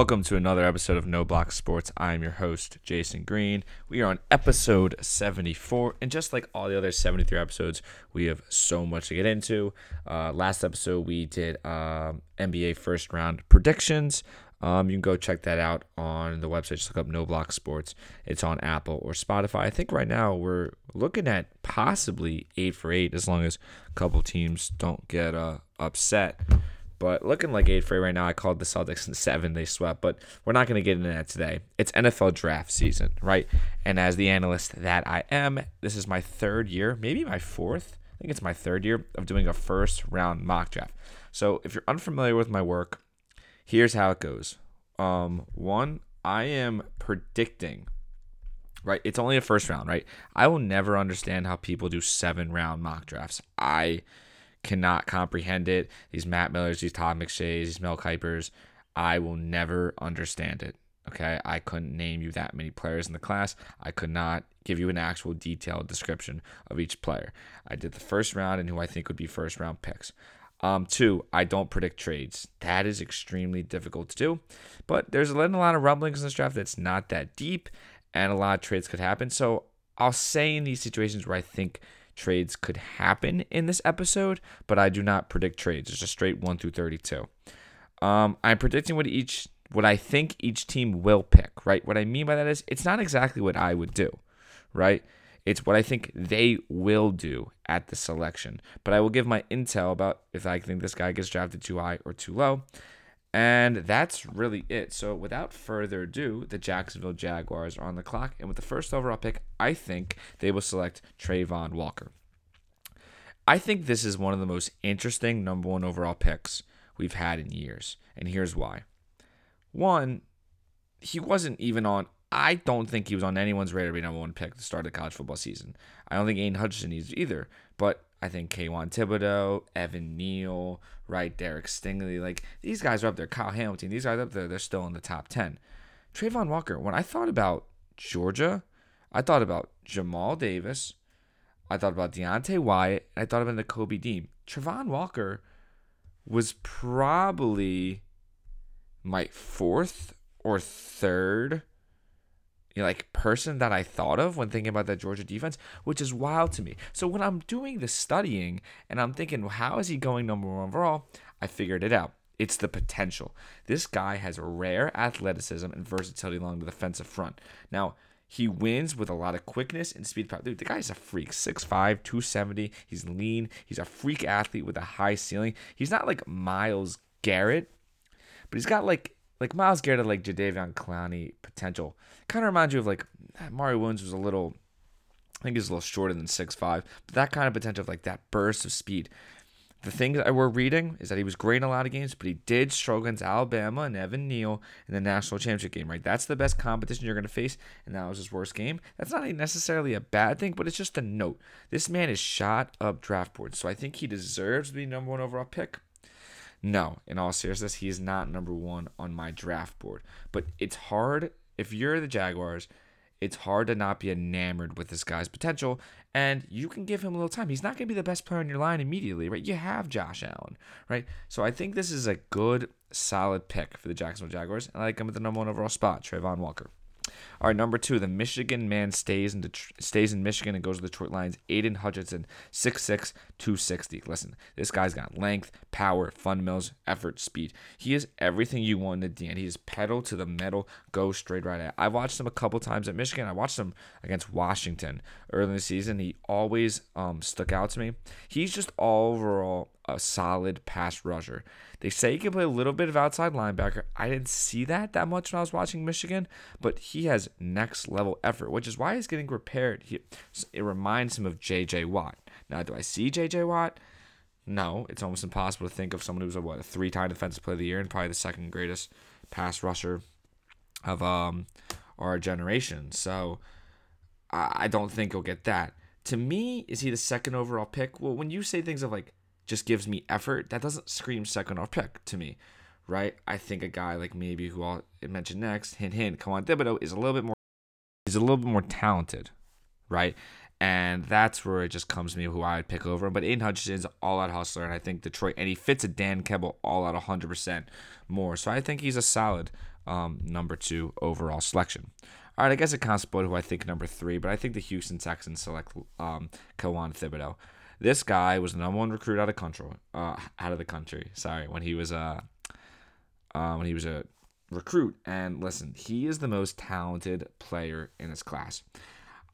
Welcome to another episode of No Block Sports. I am your host, Jason Green. We are on episode 74, and just like all the other 73 episodes, we have so much to get into. Uh, last episode, we did um, NBA first round predictions. Um, you can go check that out on the website. Just look up No Block Sports. It's on Apple or Spotify. I think right now we're looking at possibly eight for eight, as long as a couple teams don't get uh, upset. But looking like eight for eight right now, I called the Celtics in seven. They swept, but we're not going to get into that today. It's NFL draft season, right? And as the analyst that I am, this is my third year, maybe my fourth. I think it's my third year of doing a first round mock draft. So if you're unfamiliar with my work, here's how it goes. Um, one, I am predicting. Right, it's only a first round, right? I will never understand how people do seven round mock drafts. I cannot comprehend it. These Matt Millers, these Todd McShays, these Mel Kipers, I will never understand it. Okay, I couldn't name you that many players in the class. I could not give you an actual detailed description of each player. I did the first round and who I think would be first round picks. Um, two, I don't predict trades. That is extremely difficult to do. But there's a lot of rumblings in this draft that's not that deep, and a lot of trades could happen. So I'll say in these situations where I think trades could happen in this episode, but I do not predict trades. It's just straight 1 through 32. Um, I'm predicting what each what I think each team will pick, right? What I mean by that is it's not exactly what I would do, right? It's what I think they will do at the selection. But I will give my intel about if I think this guy gets drafted too high or too low. And that's really it. So, without further ado, the Jacksonville Jaguars are on the clock. And with the first overall pick, I think they will select Travon Walker. I think this is one of the most interesting number one overall picks we've had in years. And here's why. One, he wasn't even on, I don't think he was on anyone's radar to be number one pick to start the college football season. I don't think Aidan Hutchinson is either. But I think Kayvon Thibodeaux, Evan Neal, right, Derek Stingley, like these guys are up there. Kyle Hamilton, these guys up there, they're still in the top ten. Travon Walker, when I thought about Georgia, I thought about Jamal Davis, I thought about Deontay Wyatt, I thought about the Kobe Dean. Travon Walker was probably my fourth or third you know, like person that I thought of when thinking about that Georgia defense, which is wild to me. So when I'm doing the studying and I'm thinking, how is he going number one overall? I figured it out. It's the potential. This guy has rare athleticism and versatility along the defensive front. Now, he wins with a lot of quickness and speed. Dude, the guy's a freak. 6'5, 270. He's lean. He's a freak athlete with a high ceiling. He's not like Myles Garrett, but he's got like like Myles Garrett like Jadeveon Clowney potential. Kind of reminds you of like ah, Mario Williams was a little, I think he's a little shorter than six five, but that kind of potential of like that burst of speed. The thing that we're reading is that he was great in a lot of games, but he did struggle against Alabama and Evan Neal in the national championship game, right? That's the best competition you're going to face, and that was his worst game. That's not necessarily a bad thing, but it's just a note. This man is shot up draft boards, so I think he deserves to be number one overall pick. No, in all seriousness, he is not number one on my draft board. But it's hard if you're the Jaguars. It's hard to not be enamored with this guy's potential, and you can give him a little time. He's not going to be the best player in your line immediately, right? You have Josh Allen, right? So I think this is a good, solid pick for the Jacksonville Jaguars. And I like him at the number one overall spot, Travon Walker. All right, number two, the Michigan man stays in Detroit, stays in Michigan and goes to the Detroit Lions. Aidan Hutchinson, 6'6", 260. Listen, this guy's got length, power, fundamentals, effort, speed. He is everything you want in the DN. He is pedal to the metal, go straight right at. I've watched him a couple times at Michigan. I watched him against Washington early in the season. He always um, stuck out to me. He's just overall a solid pass rusher. They say he can play a little bit of outside linebacker. I didn't see that that much when I was watching Michigan, but he has next level effort, which is why he's getting repaired. He, it reminds him of J.J. Watt. Now, do I see J.J. Watt? No, it's almost impossible to think of someone who's a what a three-time defensive player of the year and probably the second greatest pass rusher of um our generation. So I don't think he'll get that. To me, is he the second overall pick? Well, when you say things of like just gives me effort, that doesn't scream second overall pick to me, right? I think a guy like maybe who I'll mention next, hint hint, Kayvon Thibodeaux is a little bit more, is a little bit more talented, right? And that's where it just comes to me who I would pick over. But Aidan Hutchinson's all out hustler, and I think Detroit, and he fits a Dan Campbell all out 100% more. So I think he's a solid um, number two overall selection. All right, I guess it counts Boyd, who I think number three, but I think the Houston Texans select um, Kayvon Thibodeaux. This guy was the number one recruit out of country, uh, out of the country. Sorry, when he was a, uh, when he was a recruit. And listen, he is the most talented player in his class.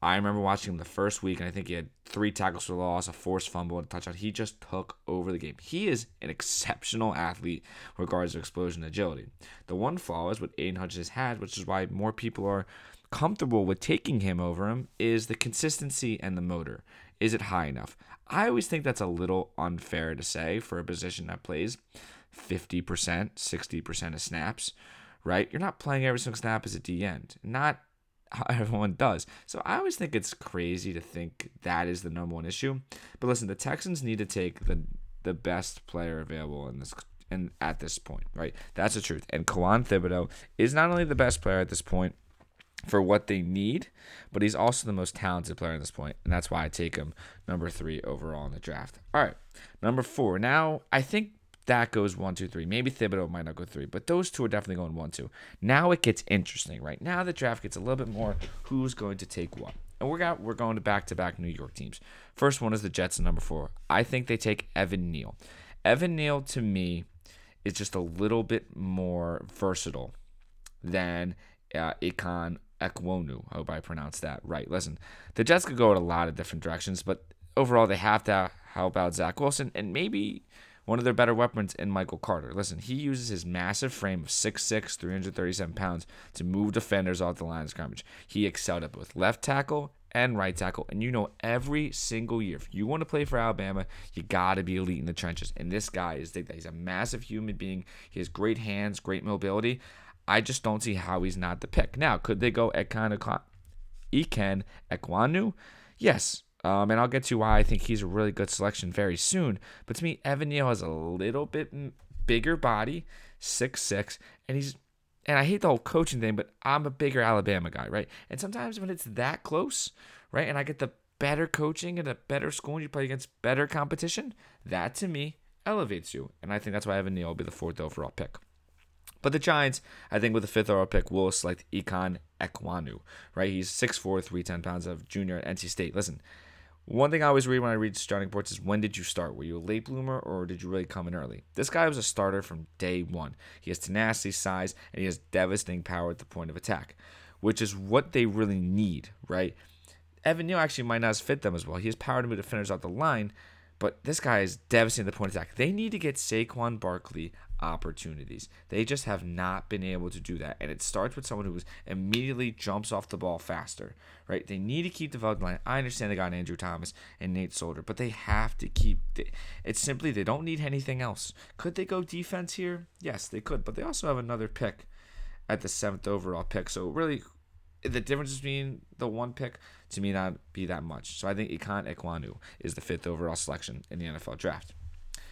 I remember watching him the first week, and I think he had three tackles for loss, a forced fumble, and a touchdown. He just took over the game. He is an exceptional athlete regards to explosion and agility. The one flaw is what Aidan Hutchins had, which is why more people are comfortable with taking him over him, is the consistency and the motor. Is it high enough? I always think that's a little unfair to say for a position that plays 50%, 60% of snaps, right? You're not playing every single snap as a D end. Not everyone does. So I always think it's crazy to think that is the number one issue. But listen, the Texans need to take the the best player available in this and at this point, right? That's the truth. And Kayvon Thibodeaux is not only the best player at this point for what they need, but he's also the most talented player at this point, and that's why I take him number three overall in the draft. All right, number four. Now I think that goes one, two, three. Maybe Thibodeaux might not go three, but those two are definitely going one, two. Now it gets interesting, right? Now the draft gets a little bit more who's going to take what. And we're got we're going to back to back New York teams. First one is the Jets number four. I think they take Evan Neal. Evan Neal to me is just a little bit more versatile than uh, Ekwonu. I hope I pronounced that right. Listen, the Jets could go in a lot of different directions, but overall they have to help out Zach Wilson and maybe one of their better weapons in Michael Carter. Listen, he uses his massive frame of 6'6, 337 pounds to move defenders off the line of scrimmage. He excelled at both left tackle and right tackle. And you know, every single year, if you want to play for Alabama, you got to be elite in the trenches. And this guy is. He's a massive human being. He has great hands, great mobility. I just don't see how he's not the pick. Now, could they go Ekan Iken Ekwonu? Yes, um, and I'll get to why I think he's a really good selection very soon. But to me, Evan Neal has a little bit bigger body, six six, and he's and I hate the whole coaching thing, but I'm a bigger Alabama guy, right? And sometimes when it's that close, right, and I get the better coaching and a better school and you play against better competition, that to me elevates you. And I think that's why Evan Neal will be the fourth overall pick. But the Giants, I think with the fifth overall pick, will select Ikem Ekwonu, right? He's 6'4", 310 pounds of junior at NC State. Listen, one thing I always read when I read starting reports is when did you start? Were you a late bloomer or did you really come in early? This guy was a starter from day one. He has tenacity, size, and he has devastating power at the point of attack, which is what they really need, right? Evan Neal actually might not fit them as well. He has power to move defenders out the line, but this guy is devastating at the point of attack. They need to get Saquon Barkley opportunities. They just have not been able to do that. And it starts with someone who immediately jumps off the ball faster, right? They need to keep the wide line. I understand they got Andrew Thomas and Nate Solder, but they have to keep the, it's simply they don't need anything else. Could they go defense here? Yes, they could, but they also have another pick at the seventh overall pick. So really the difference between the one pick to me not be that much. So I think Ikem Ekwonu is the fifth overall selection in the NFL draft.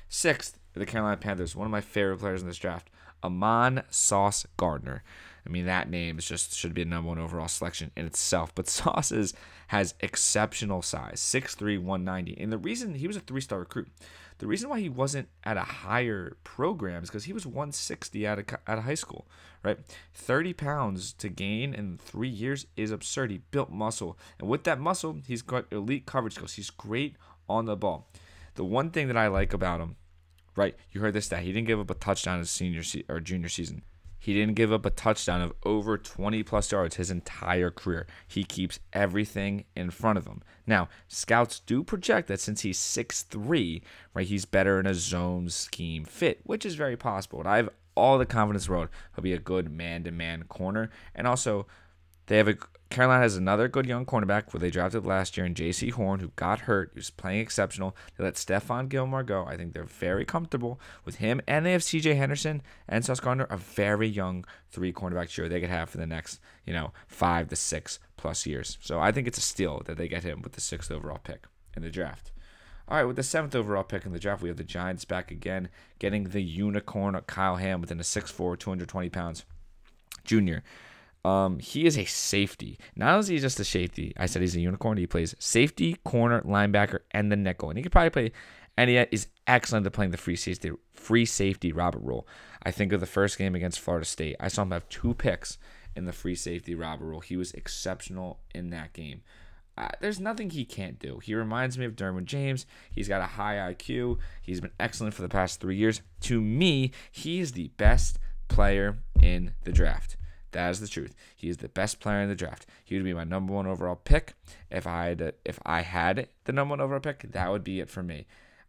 Sixth, the Carolina Panthers, one of my favorite players in this draft, Ahmad Sauce Gardner. I mean, that name is just should be a number one overall selection in itself. But Sauce is, has exceptional size, 6'3, 190. And the reason he was a three star recruit, the reason why he wasn't at a higher program is because he was 160 out of, out of high school, right? 30 pounds to gain in three years is absurd. He built muscle. And with that muscle, he's got elite coverage skills. He's great on the ball. The one thing that I like about him right? You heard this stat. He didn't give up a touchdown his senior se- or junior season. He didn't give up a touchdown of over 20 plus yards his entire career. He keeps everything in front of him. Now, scouts do project that since he's 6'3, right, he's better in a zone scheme fit, which is very possible. And I have all the confidence in the world he'll be a good man to man corner. And also, they have a Carolina has another good young cornerback where they drafted last year in Jaycee Horn, who got hurt, who's playing exceptional. They let Stephon Gilmore go. I think they're very comfortable with him. And they have CJ Henderson and Sauce Gardner, a very young three cornerback sure they could have for the next, you know, five to six plus years. So I think it's a steal that they get him with the sixth overall pick in the draft. All right, with the seventh overall pick in the draft, we have the Giants back again, getting the unicorn Kyle Hamilton a 6'4, 220 pounds junior. Um, he is a safety. Not only is he just a safety, I said he's a unicorn. He plays safety, corner, linebacker, and the nickel. And he could probably play And he is excellent at playing the free safety, free safety Robert rule. I think of the first game against Florida State. I saw him have two picks in the free safety Robert rule. He was exceptional in that game. Uh, there's nothing he can't do. He reminds me of Derwin James. He's got a high IQ. He's been excellent for the past three years. To me, he is the best player in the draft. That is the truth. He is the best player in the draft. He would be my number one overall pick. If I had if I had the number one overall pick, that would be it for me.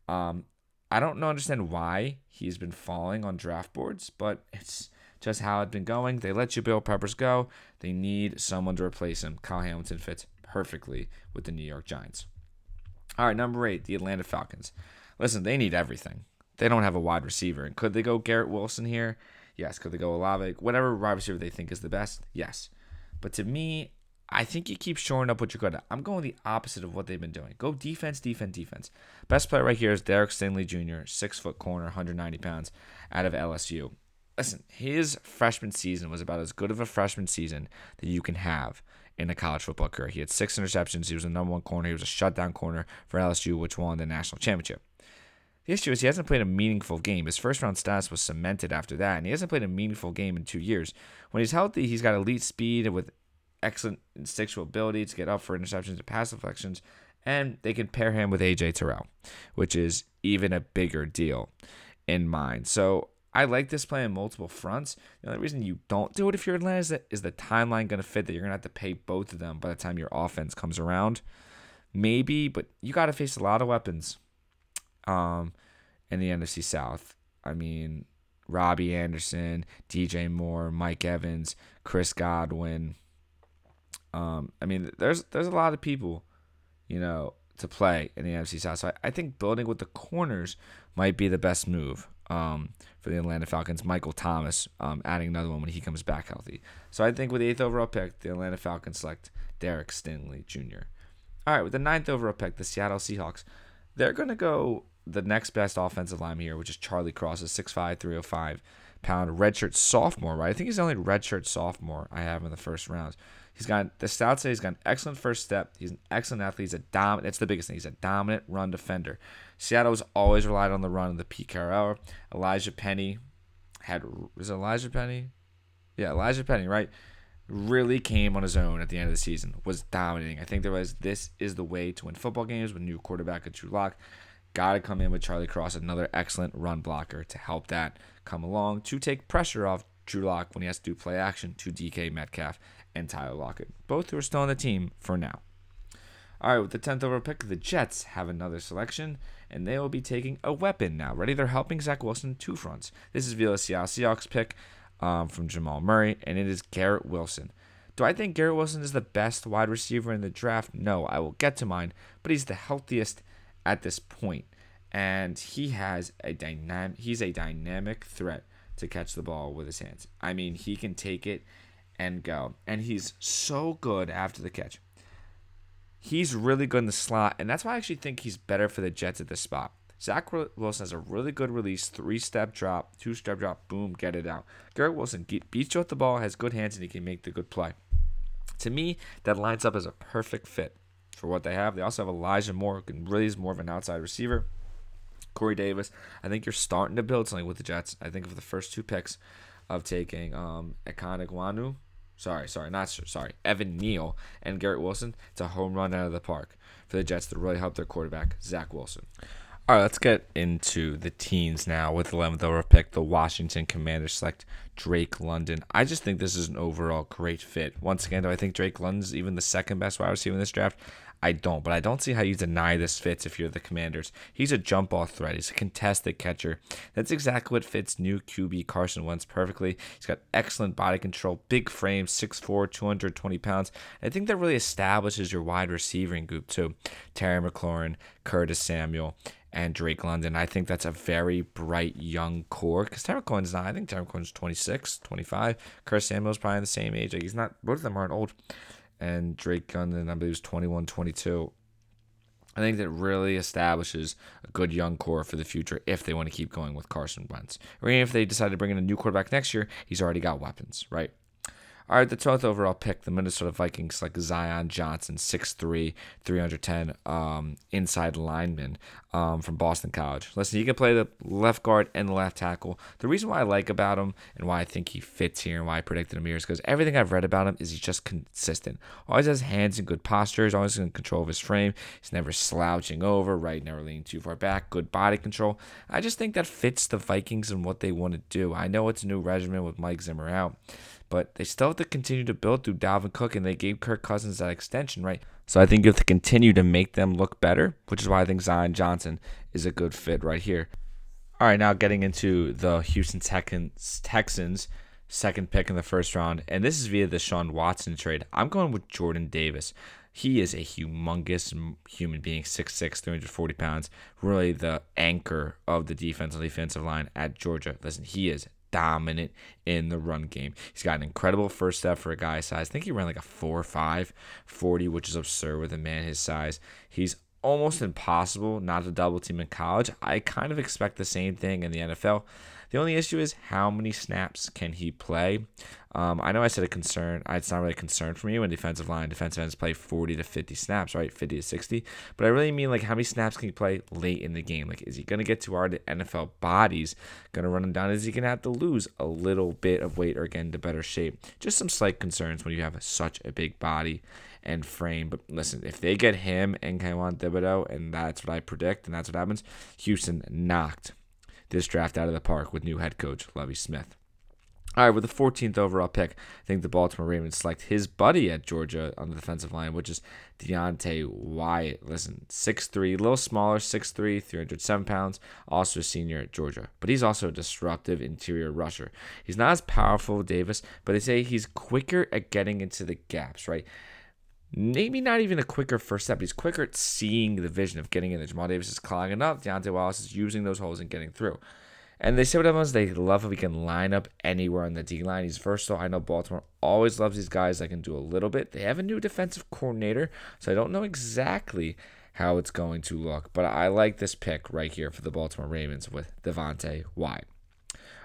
Um, I don't know understand why he's been falling on draft boards, but it's just how it's been going. They let Jabrill Peppers go. They need someone to replace him. Kyle Hamilton fits perfectly with the New York Giants. All right, number eight, the Atlanta Falcons. Listen, they need everything. They don't have a wide receiver. And could they go Garrett Wilson here? Yes. Could they go Olave? Whatever wide receiver they think is the best? Yes. But to me, I think you keep shoring up what you're good at. I'm going the opposite of what they've been doing. Go defense, defense, defense. Best player right here is Derek Stingley Jr., six foot corner, 190 pounds, out of LSU. Listen, his freshman season was about as good of a freshman season that you can have in a college football career. He had six interceptions. He was the number one corner. He was a shutdown corner for LSU, which won the national championship. The issue is he hasn't played a meaningful game. His first round status was cemented after that, and he hasn't played a meaningful game in two years. When he's healthy, he's got elite speed with excellent instinctual ability to get up for interceptions and pass deflections, and they can pair him with AJ Terrell, which is even a bigger deal in mind. So I like this play on multiple fronts. The only reason you don't do it if you're Atlanta is, that, is the timeline going to fit that you're going to have to pay both of them by the time your offense comes around. Maybe, but you got to face a lot of weapons um, in the NFC South. I mean, Robbie Anderson, DJ Moore, Mike Evans, Chris Godwin. Um, I mean, there's there's a lot of people, you know, to play in the NFC South. So I, I think building with the corners might be the best move um, for the Atlanta Falcons. Michael Thomas um, adding another one when he comes back healthy. So I think with the eighth overall pick, the Atlanta Falcons select Derek Stingley Jr. All right, with the ninth overall pick, the Seattle Seahawks, they're going to go the next best offensive line here, which is Charlie Cross, a 6'5", 305 pound redshirt sophomore, right? I think he's the only redshirt sophomore I have in the first round. He's got the stats say he's got an excellent first step. He's an excellent athlete. He's a dominant. That's the biggest thing. He's a dominant run defender. Seattle Seattle's always relied on the run of the Carroll. Elijah Penny had was Elijah Penny? Yeah, Elijah Penny, right? Really came on his own at the end of the season. Was dominating. I think there was this is the way to win football games with new quarterback at Drew Lock. Got to come in with Charlie Cross, another excellent run blocker to help that come along to take pressure off Drew Lock when he has to do play action to DK Metcalf and Tyler Lockett, both who are still on the team for now. All right, with the 10th overall pick, the Jets have another selection, and they will be taking a weapon now. Ready? They're helping Zach Wilson two fronts. This is via Seahawks pick um, from Jamal Murray, and it is Garrett Wilson. Do I think Garrett Wilson is the best wide receiver in the draft? No, I will get to mine, but he's the healthiest at this point, and he has a dynamic. He's a dynamic threat to catch the ball with his hands. I mean, he can take it and go. And he's so good after the catch. He's really good in the slot, and that's why I actually think he's better for the Jets at this spot. Zach Wilson has a really good release, three step drop, two step drop, boom, get it out. Garrett Wilson beats you with the ball, has good hands, and he can make the good play. To me, that lines up as a perfect fit for what they have. They also have Elijah Moore, who really is more of an outside receiver. Corey Davis. I think you're starting to build something with the Jets. I think of the first two picks of taking um, Ekwonu sorry, sorry, not sorry, Evan Neal and Garrett Wilson. It's a home run out of the park for the Jets to really help their quarterback, Zach Wilson. All right, let's get into the teams now with the 11th overall pick. The Washington Commanders select Drake London. I just think this is an overall great fit. Once again, do I think Drake London's even the second best wide receiver in this draft? I don't, but I don't see how you deny this fits if you're the Commanders. He's a jump ball threat. He's a contested catcher. That's exactly what fits new QB Carson Wentz perfectly. He's got excellent body control, big frame, 6'4", 220 pounds. I think that really establishes your wide receiving group too. Terry McLaurin, Curtis Samuel, and Drake London. I think that's a very bright young core because Terry McLaurin's not. I think Terry McLaurin's 26, 25. Curtis Samuel's probably the same age. Like he's not. Both of them aren't old and Drake London, I believe, was 21 22. I think that really establishes a good young core for the future if they want to keep going with Carson Wentz. Or even if they decide to bring in a new quarterback next year, he's already got weapons, right? All right, the 12th overall pick, the Minnesota Vikings, like Zion Johnson, 6'3, 310 um, inside lineman um, from Boston College. Listen, he can play the left guard and the left tackle. The reason why I like about him and why I think he fits here and why I predicted him here is because everything I've read about him is he's just consistent. Always has hands in good postures, always in control of his frame. He's never slouching over, right? Never leaning too far back. Good body control. I just think that fits the Vikings and what they want to do. I know it's a new regimen with Mike Zimmer out but they still have to continue to build through Dalvin Cook, and they gave Kirk Cousins that extension, right? So I think you have to continue to make them look better, which is why I think Zion Johnson is a good fit right here. All right, now getting into the Houston Texans, second pick in the first round, and this is via the Deshaun Watson trade. I'm going with Jordan Davis. He is a humongous human being, 6'6, 340 pounds, really the anchor of the defense on the defensive line at Georgia. Listen, he is dominant in the run game. He's got an incredible first step for a guy size. I think he ran like a 4 5 40, which is absurd with a man his size. He's almost impossible not to double team in college. I kind of expect the same thing in the NFL. The only issue is how many snaps can he play? Um, I know I said a concern. It's not really a concern for me when defensive line, defensive ends play 40 to 50 snaps, right? 50 to 60. But I really mean like how many snaps can he play late in the game? Like, is he going to get too to our NFL bodies? Going to run him down? Is he going to have to lose a little bit of weight or get into better shape? Just some slight concerns when you have such a big body and frame. But listen, if they get him and Kayvon Thibodeaux, and that's what I predict, and that's what happens, Houston knocked this draft out of the park with new head coach Lovie Smith. All right, with the 14th overall pick, I think the Baltimore Ravens select his buddy at Georgia on the defensive line, which is Devonte Wyatt. Listen, 6'3, a little smaller, 6'3, 307 pounds, also a senior at Georgia. But he's also a disruptive interior rusher. He's not as powerful as Davis, but they say he's quicker at getting into the gaps, right? Maybe not even a quicker first step. He's quicker at seeing the vision of getting in there. Jamal Davis is clogging up. Deontay Wallace is using those holes and getting through. And they say what happens. They love if he can line up anywhere on the D line. He's versatile. I know Baltimore always loves these guys that can do a little bit. They have a new defensive coordinator, so I don't know exactly how it's going to look. But I like this pick right here for the Baltimore Ravens with Devonte Wyatt.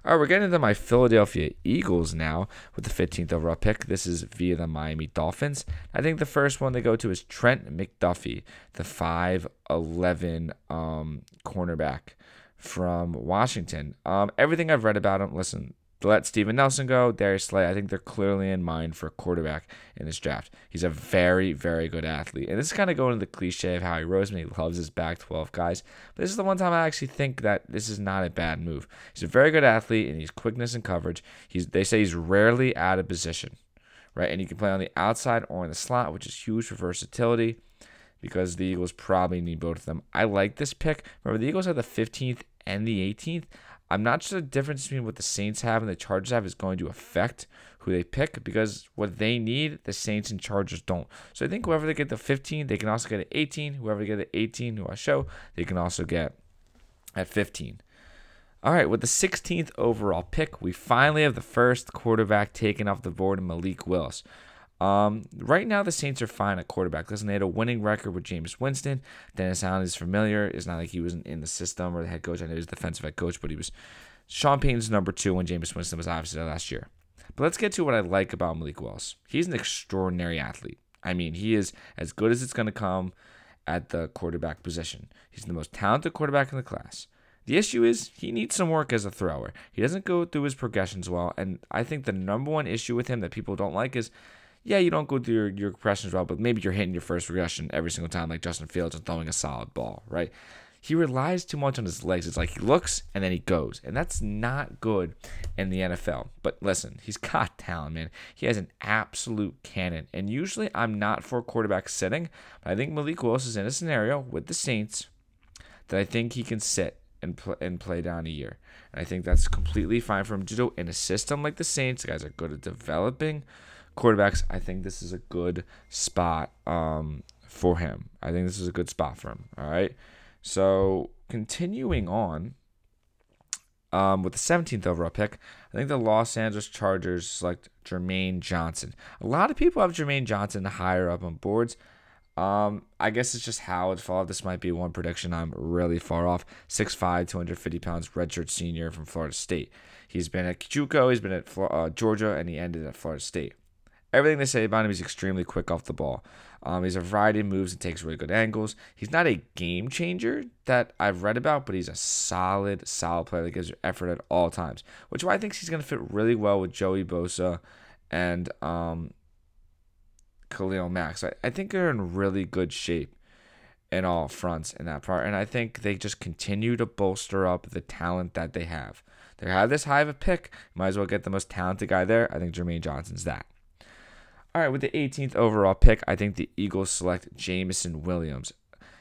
All right, we're getting into my Philadelphia Eagles now with the 15th overall pick. This is via the Miami Dolphins. I think the first one they go to is Trent McDuffie, the 5'11 um, cornerback from Washington. Um, everything I've read about him, listen, let Steven Nelson go, Darius Slay. I think they're clearly in mind for a quarterback in this draft. He's a very, very good athlete. And this is kind of going to the cliche of how he rose when he loves his Pac-12 guys. But this is the one time I actually think that this is not a bad move. He's a very good athlete and he's quickness and coverage. He's they say he's rarely out of position. Right? And you can play on the outside or in the slot, which is huge for versatility because the Eagles probably need both of them. I like this pick. Remember, the Eagles have the 15th and the 18th. I'm not sure the difference between what the Saints have and the Chargers have is going to affect who they pick because what they need, the Saints and Chargers don't. So I think whoever they get the 15, they can also get at 18. Whoever they get the 18, who I show, they can also get at 15. All right, with the 16th overall pick, we finally have the first quarterback taken off the board, Malik Willis. Um, right now, the Saints are fine at quarterback. Listen, they had a winning record with Jameis Winston. Dennis Allen is familiar. It's not like he wasn't in the system or the head coach. I know he was defensive head coach, but he was Sean Payton's number two when Jameis Winston was obviously last year. But let's get to what I like about Malik Willis. He's an extraordinary athlete. I mean, he is as good as it's going to come at the quarterback position. He's the most talented quarterback in the class. The issue is he needs some work as a thrower. He doesn't go through his progressions well, and I think the number one issue with him that people don't like is yeah, you don't go through your, your progressions well, but maybe you're hitting your first regression every single time, like Justin Fields and throwing a solid ball, right? He relies too much on his legs. It's like he looks and then he goes, and that's not good in the NFL. But listen, he's got talent, man. He has an absolute cannon, and usually I'm not for quarterback sitting, but I think Malik Willis is in a scenario with the Saints that I think he can sit and and play down a year. And I think that's completely fine for him to do in a system like the Saints. The guys are good at developing quarterbacks, I think this is a good spot um, for him. I think this is a good spot for him. All right. So continuing on um, with the 17th overall pick, I think the Los Angeles Chargers select Jermaine Johnson. A lot of people have Jermaine Johnson higher up on boards. Um, I guess it's just how it falls. This might be one prediction I'm really far off. 6'5", 250 pounds, redshirt senior from Florida State. He's been at JUCO, he's been at uh, Georgia, and he ended at Florida State. Everything they say about him, he's extremely quick off the ball. Um, he's a variety of moves and takes really good angles. He's not a game changer that I've read about, but he's a solid, solid player that gives you effort at all times, which why I think he's going to fit really well with Joey Bosa and um, Khalil Mack. So I, I think they're in really good shape in all fronts in that part. And I think they just continue to bolster up the talent that they have. They have this high of a pick. Might as well get the most talented guy there. I think Jermaine Johnson's that. All right, with the 18th overall pick, I think the Eagles select Jameson Williams.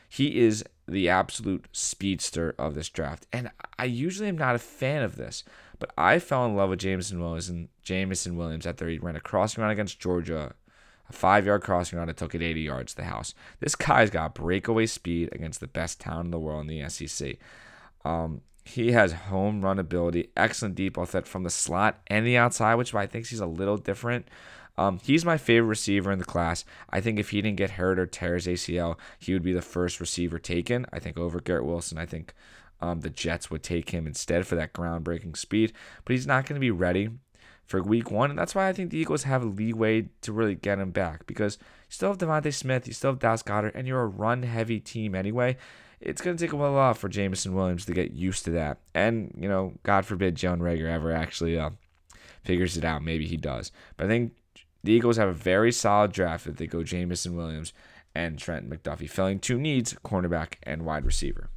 He is the absolute speedster of this draft. And I usually am not a fan of this, but I fell in love with Jameson Williams and Jameson Williams after he ran a crossing run against Georgia, a five yard crossing run that took it 80 yards to the house. This guy's got breakaway speed against the best town in the world in the SEC. Um, he has home run ability, excellent deep ball threat from the slot and the outside, which I think he's a little different um, he's my favorite receiver in the class. I think if he didn't get hurt or tear his ACL, he would be the first receiver taken. I think over Garrett Wilson. I think um, the Jets would take him instead for that groundbreaking speed. But he's not going to be ready for week one. And that's why I think the Eagles have leeway to really get him back because you still have DeVonta Smith, you still have Dallas Goedert, and you're a run heavy team anyway. It's going to take a while for Jameson Williams to get used to that. And, you know, God forbid Jalen Reagor ever actually uh, figures it out. Maybe he does. But I think the Eagles have a very solid draft if they go Jameson Williams and Trent McDuffie, filling two needs cornerback and wide receiver.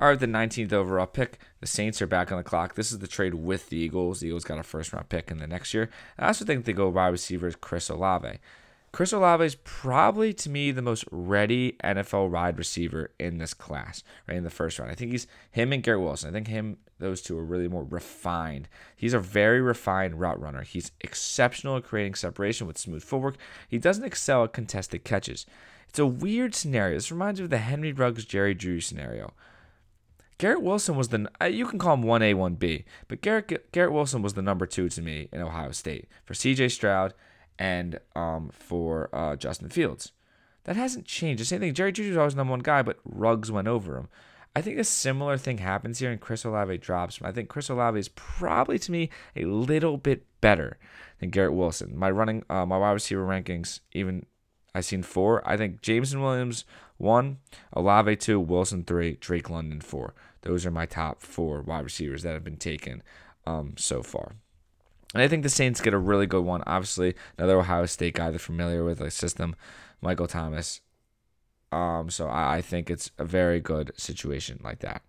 All right, the 19th overall pick. The Saints are back on the clock. This is the trade with the Eagles. The Eagles got a first round pick in the next year. I also think they go wide receiver Chris Olave. Chris Olave is probably to me the most ready NFL wide receiver in this class, right in the first round. I think he's him and Garrett Wilson. I think him, those two are really more refined. He's a very refined route runner. He's exceptional at creating separation with smooth footwork. He doesn't excel at contested catches. It's a weird scenario. This reminds me of the Henry Ruggs Jerry Drew scenario. Garrett Wilson was the uh, you can call him one A one B, but Garrett Garrett Wilson was the number two to me in Ohio State for C.J. Stroud and um, for uh, Justin Fields. That hasn't changed. The same thing. Jerry was always number one guy, but Ruggs went over him. I think a similar thing happens here, and Chris Olave drops. I think Chris Olave is probably to me a little bit better than Garrett Wilson. My running, uh, my wide receiver rankings, even I've seen four. I think Jameson Williams one, Olave two, Wilson three, Drake London four. Those are my top four wide receivers that have been taken um, so far. And I think the Saints get a really good one. Obviously, another Ohio State guy they're familiar with the system, Michael Thomas. Um, so I, I think it's a very good situation like that.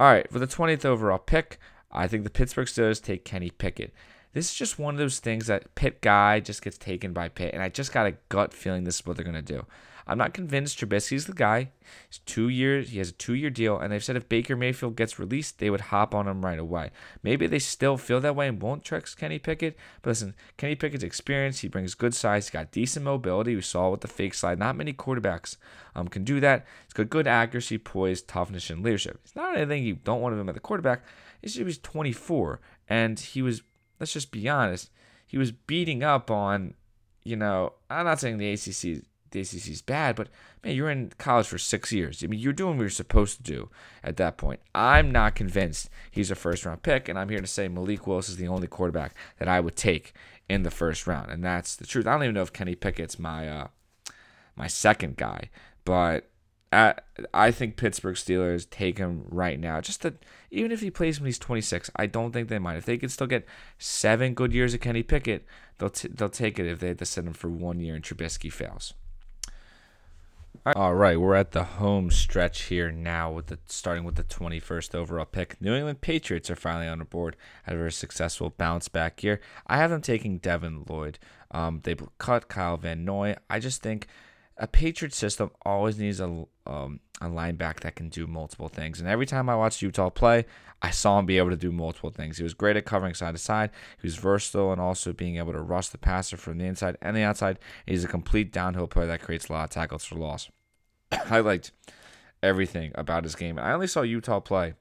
All right, for the 20th overall pick, I think the Pittsburgh Steelers take Kenny Pickett. This is just one of those things that Pitt guy just gets taken by Pitt, and I just got a gut feeling this is what they're gonna do. I'm not convinced Trubisky's the guy. He's two years. He has a two-year deal, and they've said if Baker Mayfield gets released, they would hop on him right away. Maybe they still feel that way and won't trust Kenny Pickett. But listen, Kenny Pickett's experience. He brings good size. He's got decent mobility. We saw with the fake slide. Not many quarterbacks um, can do that. He's got good accuracy, poise, toughness, and leadership. It's not anything you don't want of him at the quarterback. It's he was 24, and he was. Let's just be honest. He was beating up on you know, I'm not saying the ACC the ACC is bad, but man, you're in college for six years. I mean, you're doing what you're supposed to do at that point. I'm not convinced he's a first round pick, and I'm here to say Malik Willis is the only quarterback that I would take in the first round, and that's the truth. I don't even know if Kenny Pickett's my uh, my second guy, but at, I think Pittsburgh Steelers take him right now. Just that even if he plays when he's 26, I don't think they mind. If they can still get seven good years of Kenny Pickett, they'll t- they'll take it if they have to send him for one year and Trubisky fails. All right, we're at the home stretch here now with the starting with the 21st overall pick. New England Patriots are finally on the board. Had a successful bounce back year. I have them taking Devin Lloyd. Um, they cut Kyle Van Noy. I just think a Patriot system always needs a um, a linebacker that can do multiple things. And every time I watched Utah play, I saw him be able to do multiple things. He was great at covering side to side. He was versatile and also being able to rush the passer from the inside and the outside. He's a complete downhill player that creates a lot of tackles for loss. I liked everything about his game. I only saw Utah play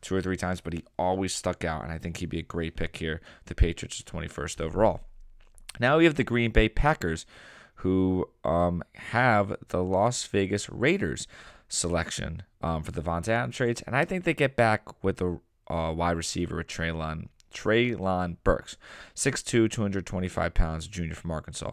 two or three times, but he always stuck out, and I think he'd be a great pick here. The Patriots are 21st overall. Now we have the Green Bay Packers, who um, have the Las Vegas Raiders selection um, for the Von Allen trades, and I think they get back with the uh, wide receiver with Treylon Treylon Burks, 6'2", 225 pounds, junior from Arkansas.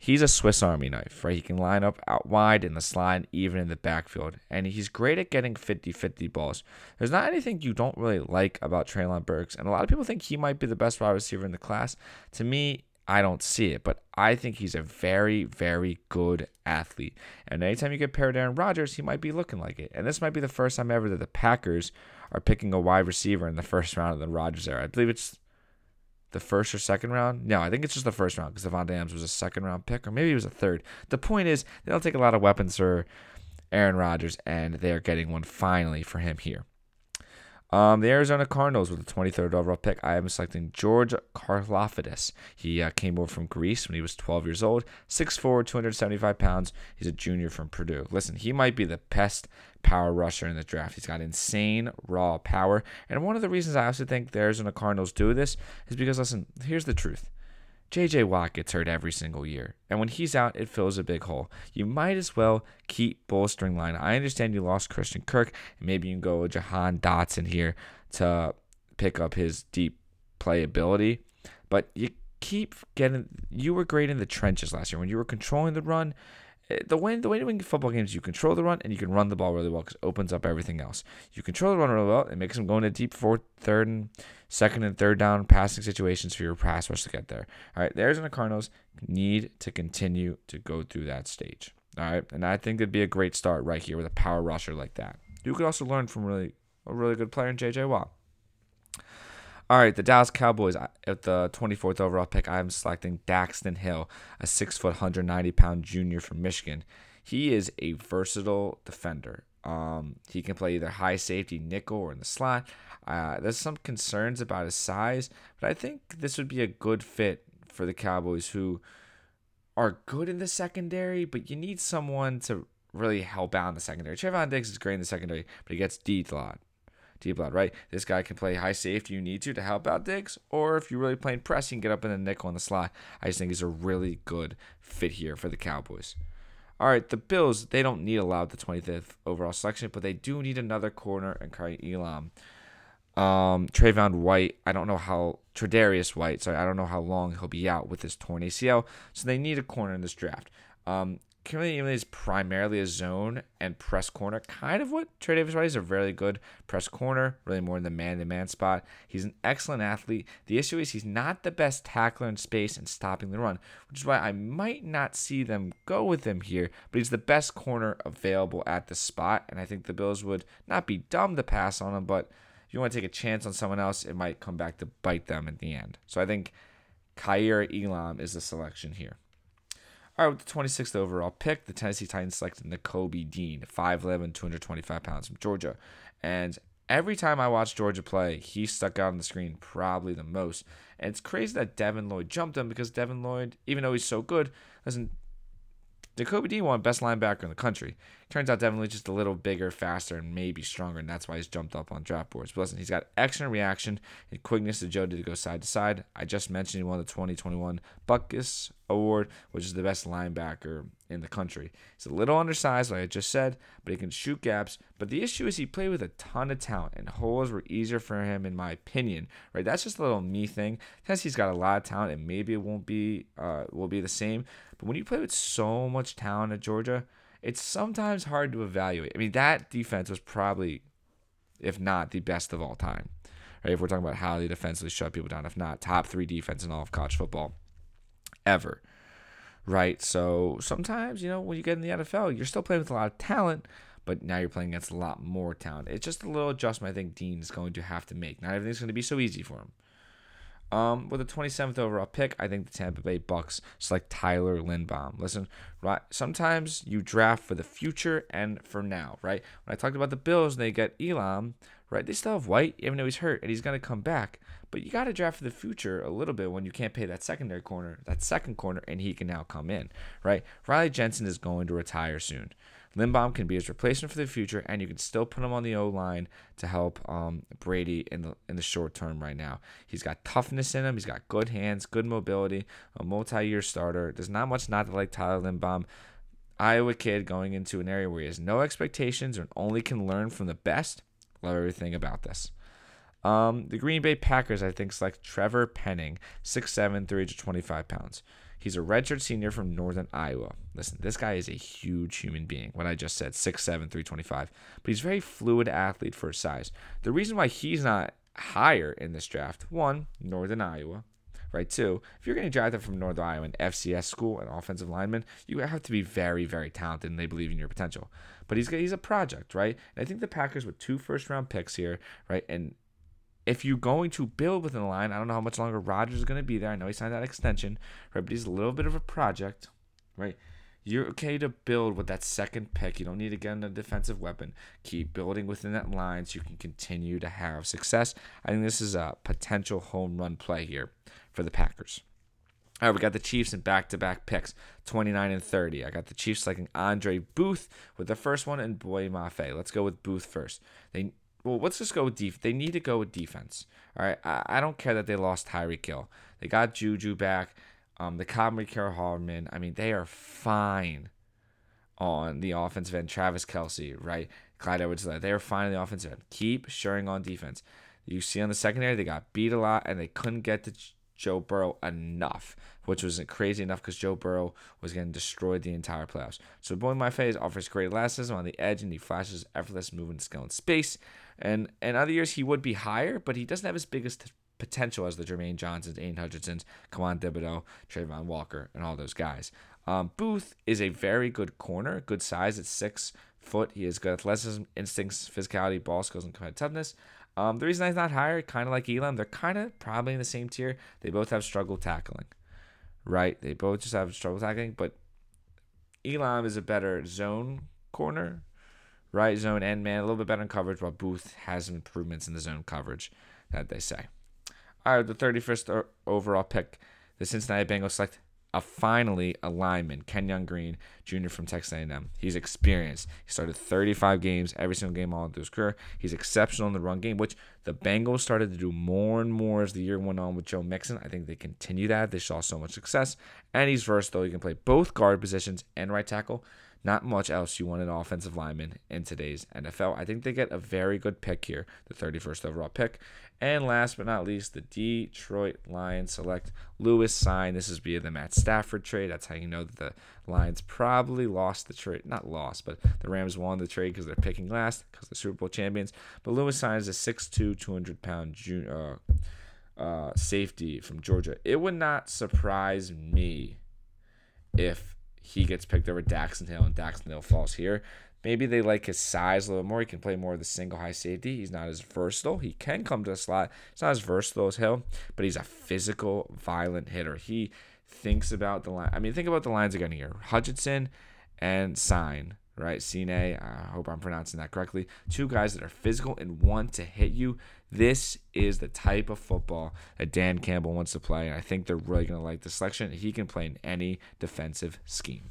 He's a Swiss Army knife, right? He can line up out wide in the slide, even in the backfield. And he's great at getting 50 50 balls. There's not anything you don't really like about Treylon Burks. And a lot of people think he might be the best wide receiver in the class. To me, I don't see it, but I think he's a very, very good athlete. And anytime you get paired Aaron Rodgers, he might be looking like it. And this might be the first time ever that the Packers are picking a wide receiver in the first round of the Rodgers era. I believe it's the first or second round. No, I think it's just the first round because Davante Adams was a second round pick, or maybe it was a third. The point is, they don't take a lot of weapons for Aaron Rodgers, and they are getting one finally for him here. Um, the Arizona Cardinals with the 23rd overall pick. I am selecting George Karlaftis. He uh, came over from Greece when he was 12 years old, 6'4", 275 pounds. He's a junior from Purdue. Listen, he might be the best power rusher in the draft. He's got insane raw power. And one of the reasons I also think the Arizona Cardinals do this is because, listen, here's the truth. JJ Watt gets hurt every single year. And when he's out, it fills a big hole. You might as well keep bolstering line. I understand you lost Christian Kirk, and maybe you can go with Jahan Dotson here to pick up his deep playability. But you keep getting you were great in the trenches last year when you were controlling the run Eh, the way the way to win football games, you control the run and you can run the ball really well because it opens up everything else. You control the run really well. It makes them go into deep fourth, third, and second and third down passing situations for your pass rush to get there. All right, the Arizona Cardinals need to continue to go through that stage. All right, and I think it'd be a great start right here with a power rusher like that. You could also learn from really a really good player in J.J. Watt. All right, the Dallas Cowboys at the 24th overall pick. I'm selecting Daxton Hill, a six foot, 190 pound junior from Michigan. He is a versatile defender. Um, he can play either high safety, nickel, or in the slot. Uh, there's some concerns about his size, but I think this would be a good fit for the Cowboys, who are good in the secondary, but you need someone to really help out in the secondary. Trevon Diggs is great in the secondary, but he gets D a lot. Deep blood, right? This guy can play high safety you need to to help out Diggs, or if you're really playing press, you can get up in the nickel on the slot. I just think he's a really good fit here for the Cowboys. All right, the Bills, they don't need a lot the 25th overall selection, but they do need another corner and Kaiir Elam. Um, Trayvon White, I don't know how, Tre'Davious White, sorry, I don't know how long he'll be out with his torn ACL, so they need a corner in this draft. Um, Kimberly is primarily a zone and press corner, kind of what Tre'Davious White is a really good press corner, really more in the man to man spot. He's an excellent athlete. The issue is he's not the best tackler in space and stopping the run, which is why I might not see them go with him here, but he's the best corner available at the spot, and I think the Bills would not be dumb to pass on him, but if you want to take a chance on someone else, it might come back to bite them at the end. So I think Kaiir Elam is the selection here. All right, with the 26th overall pick, the Tennessee Titans selected Nakobe Dean, 5'11, 225 pounds from Georgia. And every time I watched Georgia play, he stuck out on the screen probably the most. And it's crazy that Devin Lloyd jumped him because Devin Lloyd, even though he's so good, doesn't Jacoby D won best linebacker in the country. Turns out Devin just a little bigger, faster, and maybe stronger, and that's why he's jumped up on draft boards. But listen, he's got excellent reaction and quickness agility to go side to side. I just mentioned he won the 2021 Butkus Award, which is the best linebacker in the country. He's a little undersized, like I just said, but he can shoot gaps. But the issue is he played with a ton of talent, and holes were easier for him, in my opinion. Right? That's just a little me thing. Tennessee's got a lot of talent, and maybe it won't be uh, will be the same. But when you play with so much talent at Georgia, it's sometimes hard to evaluate. I mean, that defense was probably, if not the best of all time. Right? If we're talking about how they defensively shut people down, if not top three defense in all of college football ever. Right? So sometimes, you know, when you get in the NFL, you're still playing with a lot of talent, but now you're playing against a lot more talent. It's just a little adjustment I think Dean is going to have to make. Not everything's going to be so easy for him. Um, with the 27th overall pick, I think the Tampa Bay Bucks select Tyler Linderbaum. Listen, right? Sometimes you draft for the future and for now, right? When I talked about the Bills and they get Elam, right? They still have White, even though he's hurt and he's gonna come back. But you got to draft for the future a little bit when you can't pay that secondary corner, that second corner, and he can now come in, right? Riley Jensen is going to retire soon. Linderbaum can be his replacement for the future, and you can still put him on the O line to help um, Brady in the in the short term right now. He's got toughness in him. He's got good hands, good mobility, a multi-year starter. There's not much not to like Tyler Linderbaum. Iowa kid going into an area where he has no expectations and only can learn from the best. Love everything about this. Um, the Green Bay Packers, I think, select Trevor Penning, 6'7, 325 pounds. He's a redshirt senior from Northern Iowa. Listen, this guy is a huge human being. What I just said, 6'7, 325. But he's a very fluid athlete for his size. The reason why he's not higher in this draft, one, Northern Iowa, right? Two, if you're going to draft drafted from Northern Iowa, an FCS school, an offensive lineman, you have to be very, very talented, and they believe in your potential. But he's he's a project, right? And I think the Packers with two first round picks here, right, and if you're going to build within the line, I don't know how much longer Rodgers is going to be there. I know he signed that extension, right? But he's a little bit of a project, right? You're okay to build with that second pick. You don't need to get a defensive weapon. Keep building within that line so you can continue to have success. I think this is a potential home run play here for the Packers. All right, we got the Chiefs in back-to-back picks, 29 and 30. I got the Chiefs selecting Andrew Booth with the first one and Boye Mafe. Let's go with Booth first. They well, let's just go with def. They need to go with defense. All right, I, I don't care that they lost Tyreek Hill. They got Juju back. Um, the Comrie Carroll Harmon. I mean, they are fine on the offensive end. Travis Kelce, right? Clyde Edwards, they are fine on the offensive end. Keep shoring on defense. You see on the secondary, they got beat a lot and they couldn't get to Joe Burrow enough, which was crazy enough because Joe Burrow was getting destroyed the entire playoffs. So Boye Mafe offers great athleticism on the edge and he flashes effortless movement skill in space. And in other years he would be higher, but he doesn't have as his biggest potential as the Jermaine Johnsons, Aidan Hutchinsons, Kayvon Thibodeaux, Travon Walker, and all those guys. Um, Booth is a very good corner, good size at six foot. He has good athleticism, instincts, physicality, ball skills, and competitiveness. Um, the reason he's not higher, kind of like Elam, they're kind of probably in the same tier. They both have struggle tackling, right? They both just have struggle tackling, but Elam is a better zone corner, right? Zone and man, a little bit better in coverage, while Booth has improvements in the zone coverage that they say. All right, the 31st overall pick, the Cincinnati Bengals select a finally a lineman, Kenyon Green Jr. from Texas A&M. He's experienced. He started 35 games, every single game all through his career. He's exceptional in the run game, which the Bengals started to do more and more as the year went on with Joe Mixon. I think they continue that. They saw so much success, and he's versatile. He can play both guard positions and right tackle. Not much else you want an offensive lineman in today's NFL. I think they get a very good pick here, the 31st overall pick. And last but not least, the Detroit Lions select Lewis Cine. This is via the Matt Stafford trade. That's how you know that the Lions probably lost the trade. Not lost, but the Rams won the trade because they're picking last because they're Super Bowl champions. But Lewis Cine is a 6'2", 200 pound junior, uh, uh, safety from Georgia. It would not surprise me if he gets picked over Daxton Hill and Daxton Hill falls here. Maybe they like his size a little more. He can play more of the single high safety. He's not as versatile. He can come to the slot. He's not as versatile as Hill, but he's a physical, violent hitter. He thinks about the line. I mean, think about the lines again here. Hutchinson and Cine, right? Cine, I hope I'm pronouncing that correctly. Two guys that are physical and want to hit you. This is the type of football that Dan Campbell wants to play, and I think they're really going to like the selection. He can play in any defensive scheme.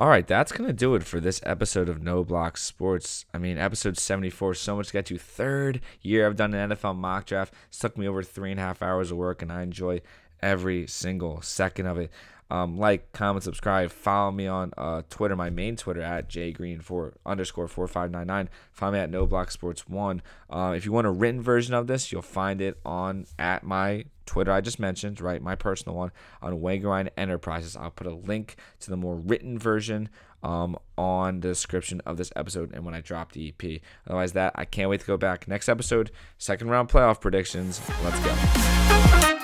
All right, that's going to do it for this episode of No Block Sports. I mean, episode 74, so much to get to. Third year I've done an NFL mock draft. It took me over three and a half hours of work, and I enjoy every single second of it. Um, like, comment, subscribe. Follow me on uh, Twitter, my main Twitter at jgreen4 underscore 4599. Follow me at No Block Sports 1. Uh, if you want a written version of this, you'll find it on at my Twitter I just mentioned, right? My personal one on Waygrind Enterprises. I'll put a link to the more written version um, on the description of this episode and when I drop the EP. Otherwise, that I can't wait to go back. Next episode, second round playoff predictions. Let's go.